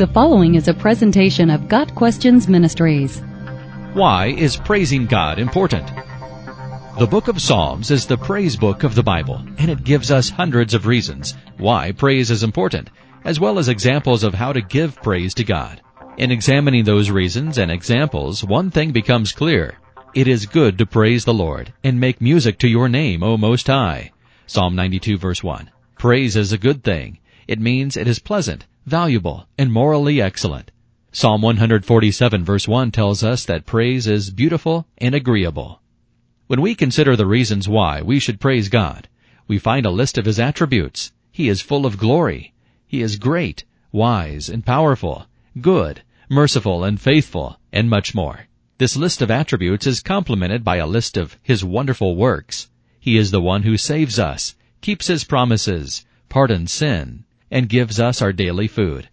The following is a presentation of Got Questions Ministries. Why is praising God important? The book of Psalms is the praise book of the Bible, and it gives us hundreds of reasons why praise is important, as well as examples of how to give praise to God. In examining those reasons and examples, one thing becomes clear. It is good to praise the Lord and make music to your name, O Most High. Psalm 92 verse 1. Praise is a good thing. It means it is pleasant, valuable, and morally excellent. Psalm 147 verse 1 tells us that praise is beautiful and agreeable. When we consider the reasons why we should praise God, we find a list of His attributes. He is full of glory. He is great, wise, and powerful, good, merciful, and faithful, and much more. This list of attributes is complemented by a list of His wonderful works. He is the one who saves us, keeps His promises, pardons sin, and gives us our daily food.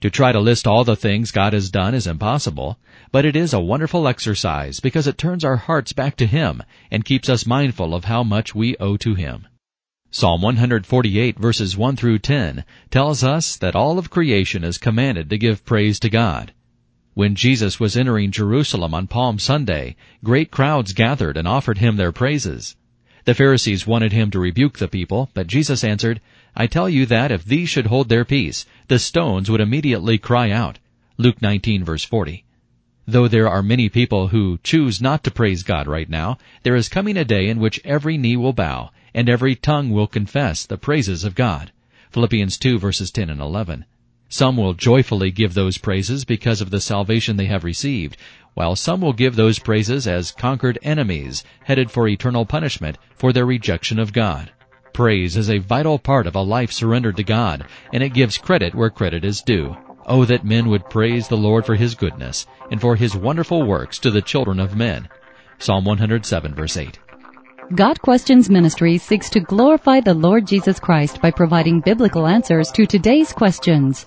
To try to list all the things God has done is impossible, but it is a wonderful exercise because it turns our hearts back to Him and keeps us mindful of how much we owe to Him. Psalm 148 verses 1 through 10 tells us that all of creation is commanded to give praise to God. When Jesus was entering Jerusalem on Palm Sunday, great crowds gathered and offered Him their praises. The Pharisees wanted Him to rebuke the people, but Jesus answered, I tell you that if these should hold their peace, the stones would immediately cry out. Luke 19 verse 40. Though there are many people who choose not to praise God right now, there is coming a day in which every knee will bow and every tongue will confess the praises of God. Philippians 2 verses 10 and 11. Some will joyfully give those praises because of the salvation they have received, while some will give those praises as conquered enemies headed for eternal punishment for their rejection of God. Praise is a vital part of a life surrendered to God, and it gives credit where credit is due. Oh, that men would praise the Lord for His goodness, and for His wonderful works to the children of men. Psalm 107 verse 8. Got Questions Ministry seeks to glorify the Lord Jesus Christ by providing biblical answers to today's questions.